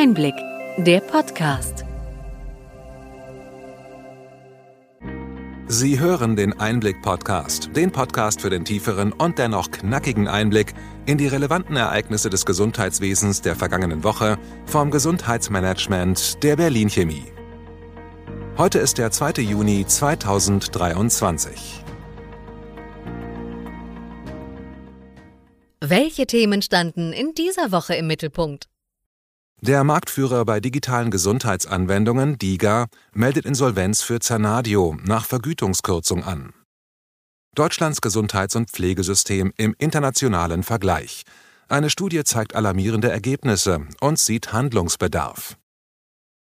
Einblick, der Podcast. Sie hören den Einblick-Podcast, den Podcast für den tieferen und dennoch knackigen Einblick in die relevanten Ereignisse des Gesundheitswesens der vergangenen Woche vom Gesundheitsmanagement der Berlin Chemie. Heute ist der 2. Juni 2023. Welche Themen standen in dieser Woche im Mittelpunkt? Der Marktführer bei digitalen Gesundheitsanwendungen, DIGA, meldet Insolvenz für Zanadio nach Vergütungskürzung an. Deutschlands Gesundheits- und Pflegesystem im internationalen Vergleich. Eine Studie zeigt alarmierende Ergebnisse und sieht Handlungsbedarf.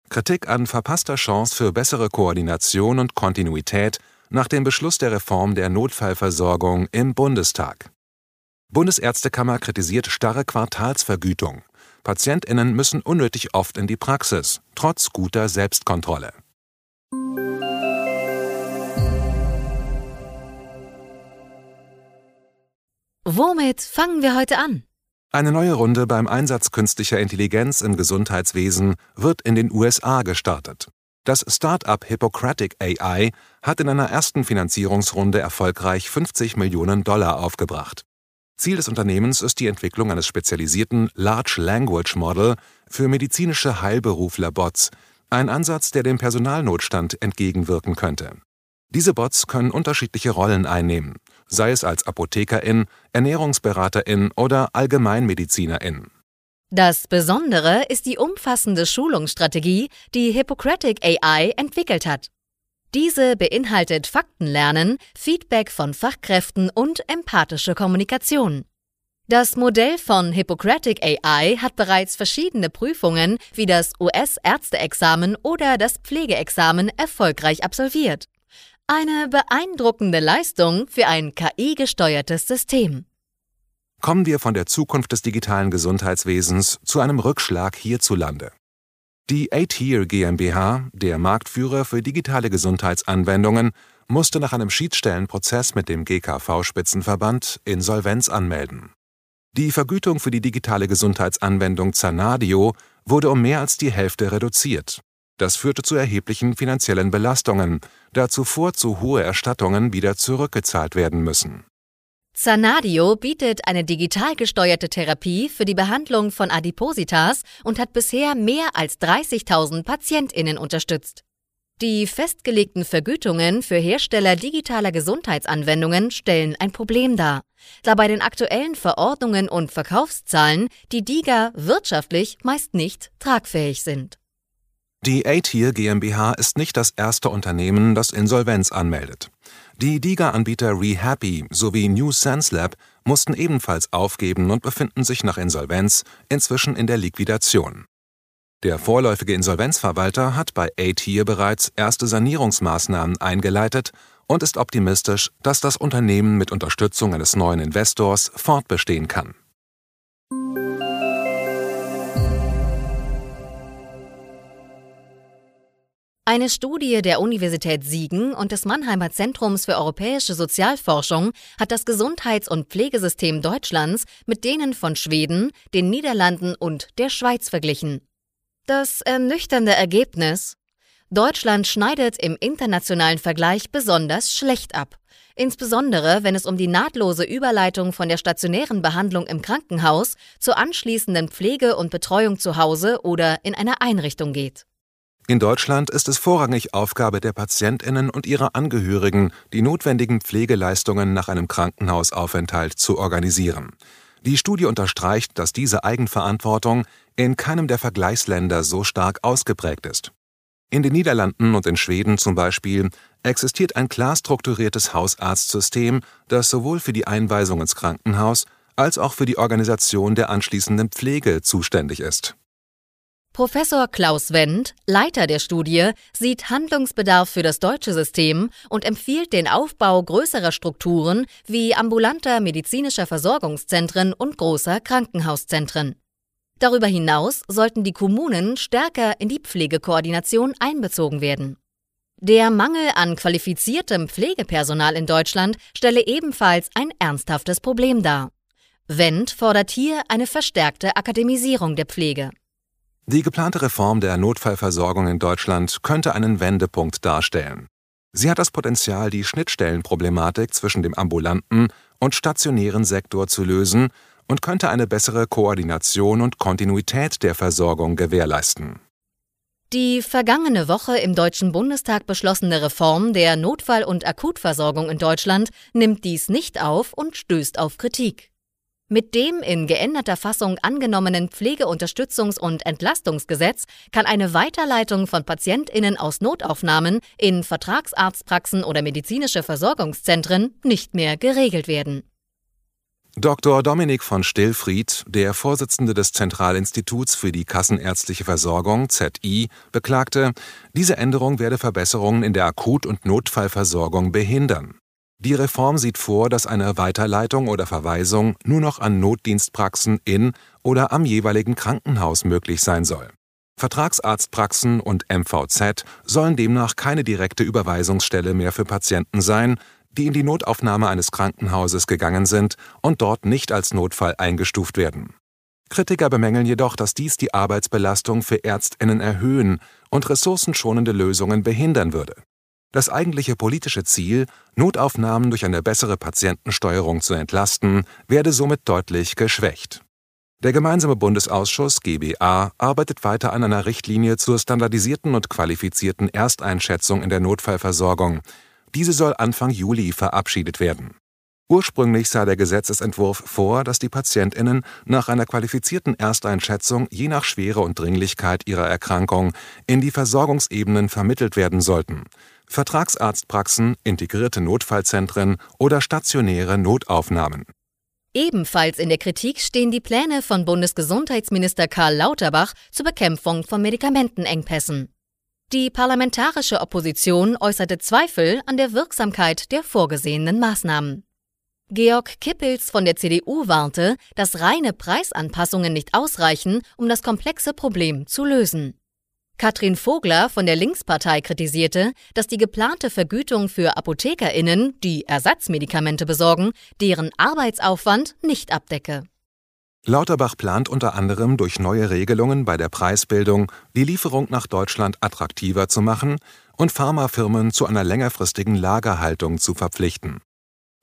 Kritik an verpasster Chance für bessere Koordination und Kontinuität nach dem Beschluss der Reform der Notfallversorgung im Bundestag. Bundesärztekammer kritisiert starre Quartalsvergütung. Patientinnen müssen unnötig oft in die Praxis, trotz guter Selbstkontrolle. Womit fangen wir heute an? Eine neue Runde beim Einsatz künstlicher Intelligenz im Gesundheitswesen wird in den USA gestartet. Das Start-up Hippocratic AI hat in einer ersten Finanzierungsrunde erfolgreich 50 Millionen Dollar aufgebracht. Ziel des Unternehmens ist die Entwicklung eines spezialisierten Large Language Model für medizinische Heilberufler-Bots, ein Ansatz, der dem Personalnotstand entgegenwirken könnte. Diese Bots können unterschiedliche Rollen einnehmen, sei es als Apothekerin, Ernährungsberaterin oder Allgemeinmedizinerin. Das Besondere ist die umfassende Schulungsstrategie, die Hippocratic AI entwickelt hat. Diese beinhaltet Faktenlernen, Feedback von Fachkräften und empathische Kommunikation. Das Modell von Hippocratic AI hat bereits verschiedene Prüfungen wie das US-Ärzteexamen oder das Pflegeexamen erfolgreich absolviert. Eine beeindruckende Leistung für ein KI-gesteuertes System. Kommen wir von der Zukunft des digitalen Gesundheitswesens zu einem Rückschlag hierzulande. Die ATIR GmbH, der Marktführer für digitale Gesundheitsanwendungen, musste nach einem Schiedsstellenprozess mit dem GKV-Spitzenverband Insolvenz anmelden. Die Vergütung für die digitale Gesundheitsanwendung Zanadio wurde um mehr als die Hälfte reduziert. Das führte zu erheblichen finanziellen Belastungen, da zuvor zu hohe Erstattungen wieder zurückgezahlt werden müssen. Zanadio bietet eine digital gesteuerte Therapie für die Behandlung von Adipositas und hat bisher mehr als 30.000 PatientInnen unterstützt. Die festgelegten Vergütungen für Hersteller digitaler Gesundheitsanwendungen stellen ein Problem dar, da bei den aktuellen Verordnungen und Verkaufszahlen die DIGA wirtschaftlich meist nicht tragfähig sind. Die A-Tier GmbH ist nicht das erste Unternehmen, das Insolvenz anmeldet. Die DIGA-Anbieter ReHappy sowie New Sense Lab mussten ebenfalls aufgeben und befinden sich nach Insolvenz inzwischen in der Liquidation. Der vorläufige Insolvenzverwalter hat bei A-Tier bereits erste Sanierungsmaßnahmen eingeleitet und ist optimistisch, dass das Unternehmen mit Unterstützung eines neuen Investors fortbestehen kann. Eine Studie der Universität Siegen und des Mannheimer Zentrums für europäische Sozialforschung hat das Gesundheits- und Pflegesystem Deutschlands mit denen von Schweden, den Niederlanden und der Schweiz verglichen. Das ernüchternde Ergebnis Deutschland schneidet im internationalen Vergleich besonders schlecht ab, insbesondere wenn es um die nahtlose Überleitung von der stationären Behandlung im Krankenhaus zur anschließenden Pflege und Betreuung zu Hause oder in einer Einrichtung geht. In Deutschland ist es vorrangig Aufgabe der Patientinnen und ihrer Angehörigen, die notwendigen Pflegeleistungen nach einem Krankenhausaufenthalt zu organisieren. Die Studie unterstreicht, dass diese Eigenverantwortung in keinem der Vergleichsländer so stark ausgeprägt ist. In den Niederlanden und in Schweden zum Beispiel existiert ein klar strukturiertes Hausarztsystem, das sowohl für die Einweisung ins Krankenhaus als auch für die Organisation der anschließenden Pflege zuständig ist. Professor Klaus Wendt, Leiter der Studie, sieht Handlungsbedarf für das deutsche System und empfiehlt den Aufbau größerer Strukturen wie ambulanter medizinischer Versorgungszentren und großer Krankenhauszentren. Darüber hinaus sollten die Kommunen stärker in die Pflegekoordination einbezogen werden. Der Mangel an qualifiziertem Pflegepersonal in Deutschland stelle ebenfalls ein ernsthaftes Problem dar. Wendt fordert hier eine verstärkte Akademisierung der Pflege. Die geplante Reform der Notfallversorgung in Deutschland könnte einen Wendepunkt darstellen. Sie hat das Potenzial, die Schnittstellenproblematik zwischen dem ambulanten und stationären Sektor zu lösen und könnte eine bessere Koordination und Kontinuität der Versorgung gewährleisten. Die vergangene Woche im Deutschen Bundestag beschlossene Reform der Notfall- und Akutversorgung in Deutschland nimmt dies nicht auf und stößt auf Kritik. Mit dem in geänderter Fassung angenommenen Pflegeunterstützungs- und Entlastungsgesetz kann eine Weiterleitung von Patientinnen aus Notaufnahmen in Vertragsarztpraxen oder medizinische Versorgungszentren nicht mehr geregelt werden. Dr. Dominik von Stillfried, der Vorsitzende des Zentralinstituts für die Kassenärztliche Versorgung ZI, beklagte, diese Änderung werde Verbesserungen in der Akut- und Notfallversorgung behindern. Die Reform sieht vor, dass eine Weiterleitung oder Verweisung nur noch an Notdienstpraxen in oder am jeweiligen Krankenhaus möglich sein soll. Vertragsarztpraxen und MVZ sollen demnach keine direkte Überweisungsstelle mehr für Patienten sein, die in die Notaufnahme eines Krankenhauses gegangen sind und dort nicht als Notfall eingestuft werden. Kritiker bemängeln jedoch, dass dies die Arbeitsbelastung für Ärztinnen erhöhen und ressourcenschonende Lösungen behindern würde. Das eigentliche politische Ziel, Notaufnahmen durch eine bessere Patientensteuerung zu entlasten, werde somit deutlich geschwächt. Der gemeinsame Bundesausschuss GBA arbeitet weiter an einer Richtlinie zur standardisierten und qualifizierten Ersteinschätzung in der Notfallversorgung. Diese soll Anfang Juli verabschiedet werden. Ursprünglich sah der Gesetzesentwurf vor, dass die Patientinnen nach einer qualifizierten Ersteinschätzung je nach Schwere und Dringlichkeit ihrer Erkrankung in die Versorgungsebenen vermittelt werden sollten. Vertragsarztpraxen, integrierte Notfallzentren oder stationäre Notaufnahmen. Ebenfalls in der Kritik stehen die Pläne von Bundesgesundheitsminister Karl Lauterbach zur Bekämpfung von Medikamentenengpässen. Die parlamentarische Opposition äußerte Zweifel an der Wirksamkeit der vorgesehenen Maßnahmen. Georg Kippels von der CDU warnte, dass reine Preisanpassungen nicht ausreichen, um das komplexe Problem zu lösen. Katrin Vogler von der Linkspartei kritisierte, dass die geplante Vergütung für ApothekerInnen, die Ersatzmedikamente besorgen, deren Arbeitsaufwand nicht abdecke. Lauterbach plant unter anderem durch neue Regelungen bei der Preisbildung die Lieferung nach Deutschland attraktiver zu machen und Pharmafirmen zu einer längerfristigen Lagerhaltung zu verpflichten.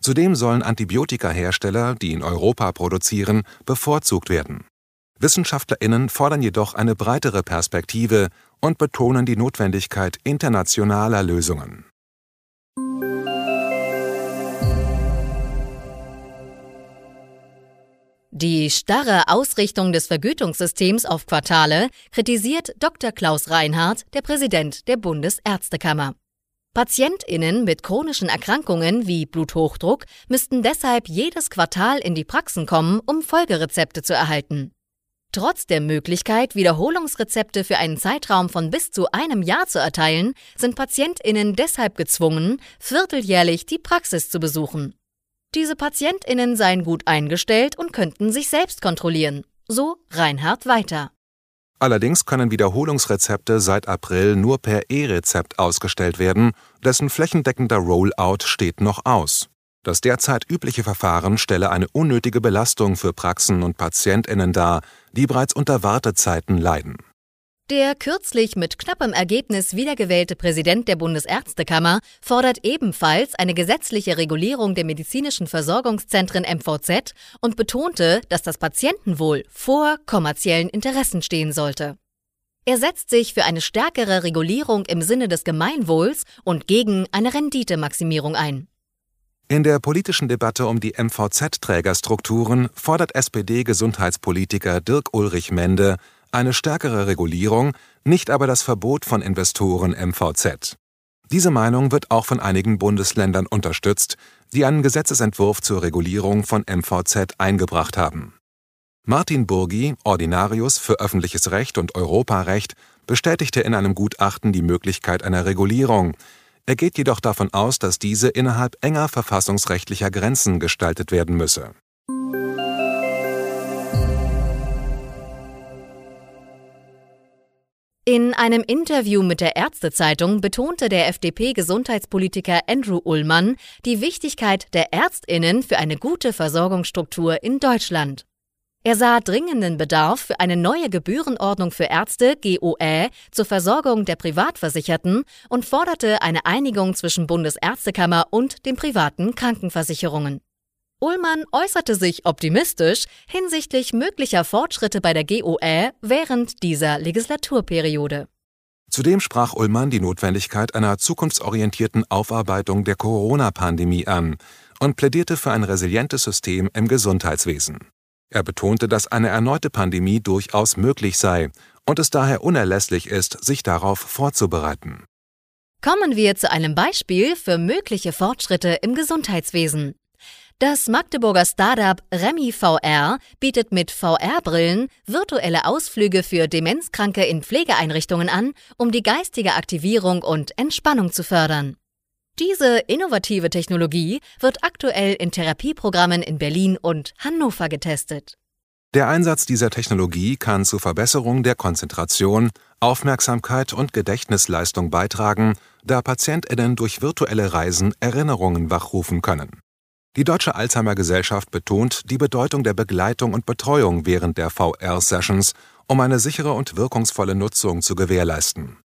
Zudem sollen Antibiotikahersteller, die in Europa produzieren, bevorzugt werden. WissenschaftlerInnen fordern jedoch eine breitere Perspektive und betonen die Notwendigkeit internationaler Lösungen. Die starre Ausrichtung des Vergütungssystems auf Quartale kritisiert Dr. Klaus Reinhardt, der Präsident der Bundesärztekammer. PatientInnen mit chronischen Erkrankungen wie Bluthochdruck müssten deshalb jedes Quartal in die Praxen kommen, um Folgerezepte zu erhalten. Trotz der Möglichkeit, Wiederholungsrezepte für einen Zeitraum von bis zu einem Jahr zu erteilen, sind Patientinnen deshalb gezwungen, vierteljährlich die Praxis zu besuchen. Diese Patientinnen seien gut eingestellt und könnten sich selbst kontrollieren. So Reinhard weiter. Allerdings können Wiederholungsrezepte seit April nur per E-Rezept ausgestellt werden, dessen flächendeckender Rollout steht noch aus. Das derzeit übliche Verfahren stelle eine unnötige Belastung für Praxen und Patientinnen dar, die bereits unter Wartezeiten leiden. Der kürzlich mit knappem Ergebnis wiedergewählte Präsident der Bundesärztekammer fordert ebenfalls eine gesetzliche Regulierung der medizinischen Versorgungszentren MVZ und betonte, dass das Patientenwohl vor kommerziellen Interessen stehen sollte. Er setzt sich für eine stärkere Regulierung im Sinne des Gemeinwohls und gegen eine Renditemaximierung ein. In der politischen Debatte um die MVZ-Trägerstrukturen fordert SPD-Gesundheitspolitiker Dirk Ulrich Mende eine stärkere Regulierung, nicht aber das Verbot von Investoren MVZ. Diese Meinung wird auch von einigen Bundesländern unterstützt, die einen Gesetzesentwurf zur Regulierung von MVZ eingebracht haben. Martin Burgi, Ordinarius für öffentliches Recht und Europarecht, bestätigte in einem Gutachten die Möglichkeit einer Regulierung, er geht jedoch davon aus, dass diese innerhalb enger verfassungsrechtlicher Grenzen gestaltet werden müsse. In einem Interview mit der Ärztezeitung betonte der FDP-Gesundheitspolitiker Andrew Ullmann die Wichtigkeit der Ärztinnen für eine gute Versorgungsstruktur in Deutschland. Er sah dringenden Bedarf für eine neue Gebührenordnung für Ärzte GOE zur Versorgung der Privatversicherten und forderte eine Einigung zwischen Bundesärztekammer und den privaten Krankenversicherungen. Ullmann äußerte sich optimistisch hinsichtlich möglicher Fortschritte bei der GOE während dieser Legislaturperiode. Zudem sprach Ullmann die Notwendigkeit einer zukunftsorientierten Aufarbeitung der Corona-Pandemie an und plädierte für ein resilientes System im Gesundheitswesen. Er betonte, dass eine erneute Pandemie durchaus möglich sei und es daher unerlässlich ist, sich darauf vorzubereiten. Kommen wir zu einem Beispiel für mögliche Fortschritte im Gesundheitswesen. Das Magdeburger Startup Remi VR bietet mit VR-Brillen virtuelle Ausflüge für Demenzkranke in Pflegeeinrichtungen an, um die geistige Aktivierung und Entspannung zu fördern. Diese innovative Technologie wird aktuell in Therapieprogrammen in Berlin und Hannover getestet. Der Einsatz dieser Technologie kann zur Verbesserung der Konzentration, Aufmerksamkeit und Gedächtnisleistung beitragen, da Patientinnen durch virtuelle Reisen Erinnerungen wachrufen können. Die Deutsche Alzheimer Gesellschaft betont die Bedeutung der Begleitung und Betreuung während der VR-Sessions, um eine sichere und wirkungsvolle Nutzung zu gewährleisten.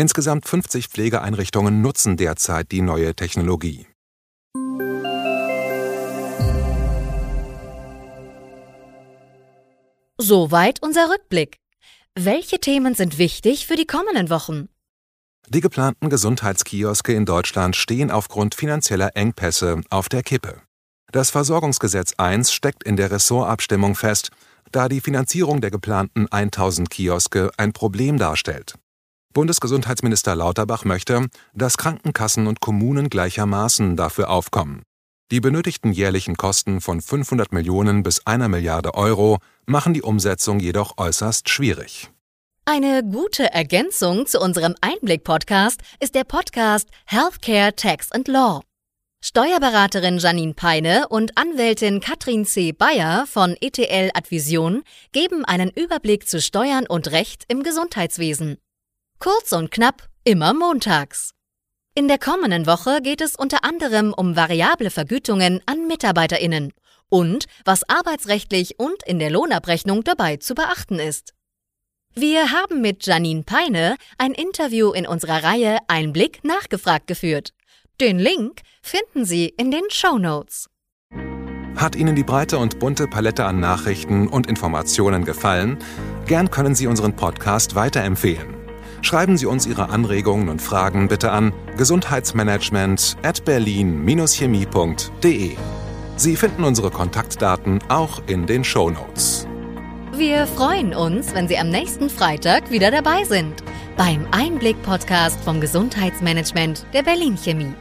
Insgesamt 50 Pflegeeinrichtungen nutzen derzeit die neue Technologie. Soweit unser Rückblick. Welche Themen sind wichtig für die kommenden Wochen? Die geplanten Gesundheitskioske in Deutschland stehen aufgrund finanzieller Engpässe auf der Kippe. Das Versorgungsgesetz I steckt in der Ressortabstimmung fest, da die Finanzierung der geplanten 1000 Kioske ein Problem darstellt. Bundesgesundheitsminister Lauterbach möchte, dass Krankenkassen und Kommunen gleichermaßen dafür aufkommen. Die benötigten jährlichen Kosten von 500 Millionen bis einer Milliarde Euro machen die Umsetzung jedoch äußerst schwierig. Eine gute Ergänzung zu unserem Einblick-Podcast ist der Podcast Healthcare Tax and Law. Steuerberaterin Janine Peine und Anwältin Katrin C. Bayer von ETL Advision geben einen Überblick zu Steuern und Recht im Gesundheitswesen. Kurz und knapp, immer montags. In der kommenden Woche geht es unter anderem um variable Vergütungen an Mitarbeiterinnen und was arbeitsrechtlich und in der Lohnabrechnung dabei zu beachten ist. Wir haben mit Janine Peine ein Interview in unserer Reihe Einblick nachgefragt geführt. Den Link finden Sie in den Show Notes. Hat Ihnen die breite und bunte Palette an Nachrichten und Informationen gefallen? Gern können Sie unseren Podcast weiterempfehlen. Schreiben Sie uns Ihre Anregungen und Fragen bitte an gesundheitsmanagement at berlin-chemie.de. Sie finden unsere Kontaktdaten auch in den Show Notes. Wir freuen uns, wenn Sie am nächsten Freitag wieder dabei sind beim Einblick-Podcast vom Gesundheitsmanagement der Berlin Chemie.